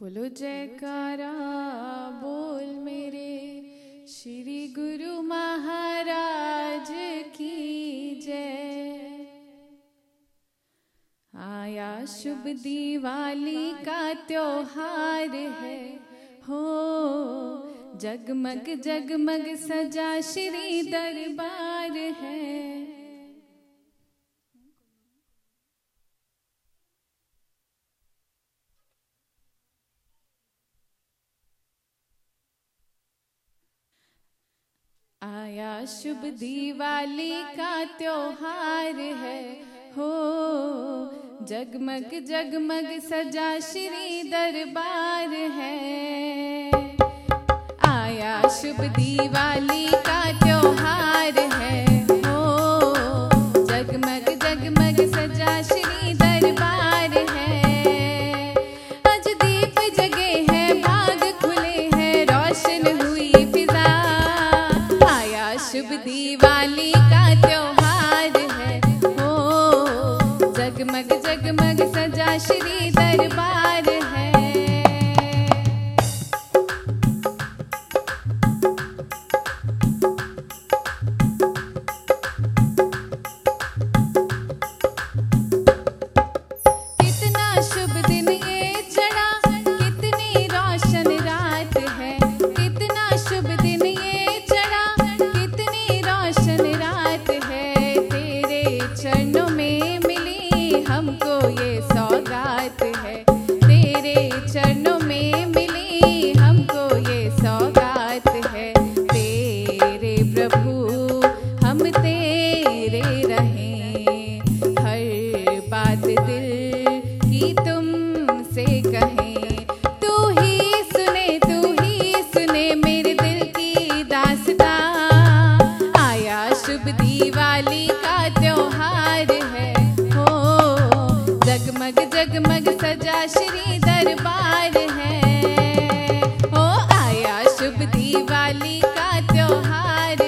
बोलो, जयकारा, बोल मेरे। श्री गुरु महाराज की जय। आया शुभ दिवाली का त्योहार है। हो, जगमग जगमग सजा श्री दरबार है। आया शुभ दिवाली का त्योहार है। हो। जगमग जगमग सजा श्री दरबार है। आया शुभ दिवाली का त्योहार दिवाली का त्योहार है। हो, जगमग जगमग सजा श्री दरबार है। हो, आया शुभ दिवाली का त्योहार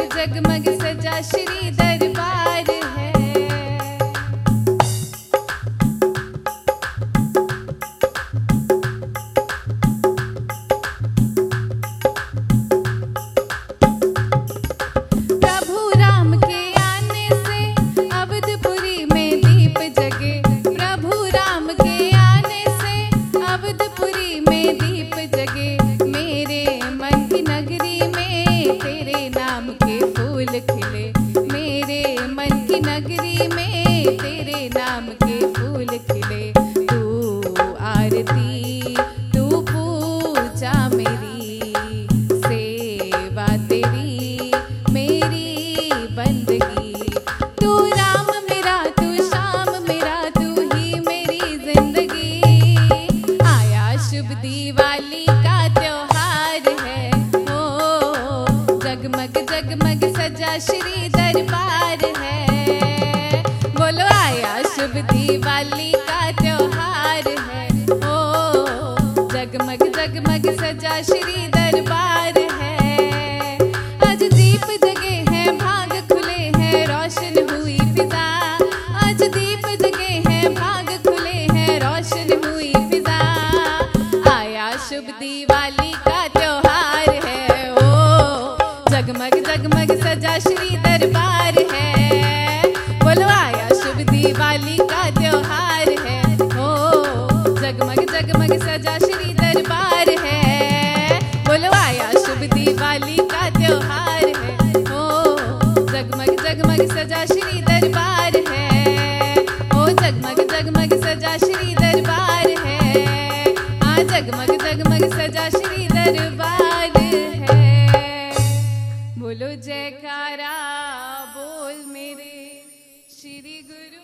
जगमग सजा श्री दरबार। शुभ दिवाली का त्योहार है। हो जगमग जगमग सजा श्री दरबार है। बोलो आया शुभ दिवाली जगमग जगमग सजा श्री दरबार है। बोलो आया शुभ दिवाली का त्योहार है। हो, जगमग जगमग सजा श्री दरबार है। बोलो आया शुभ दिवाली का त्योहार है। हो, जगमग जगमग सजा श्री दरबार है। बोलो जयकारा बोल मेरे श्री गुरु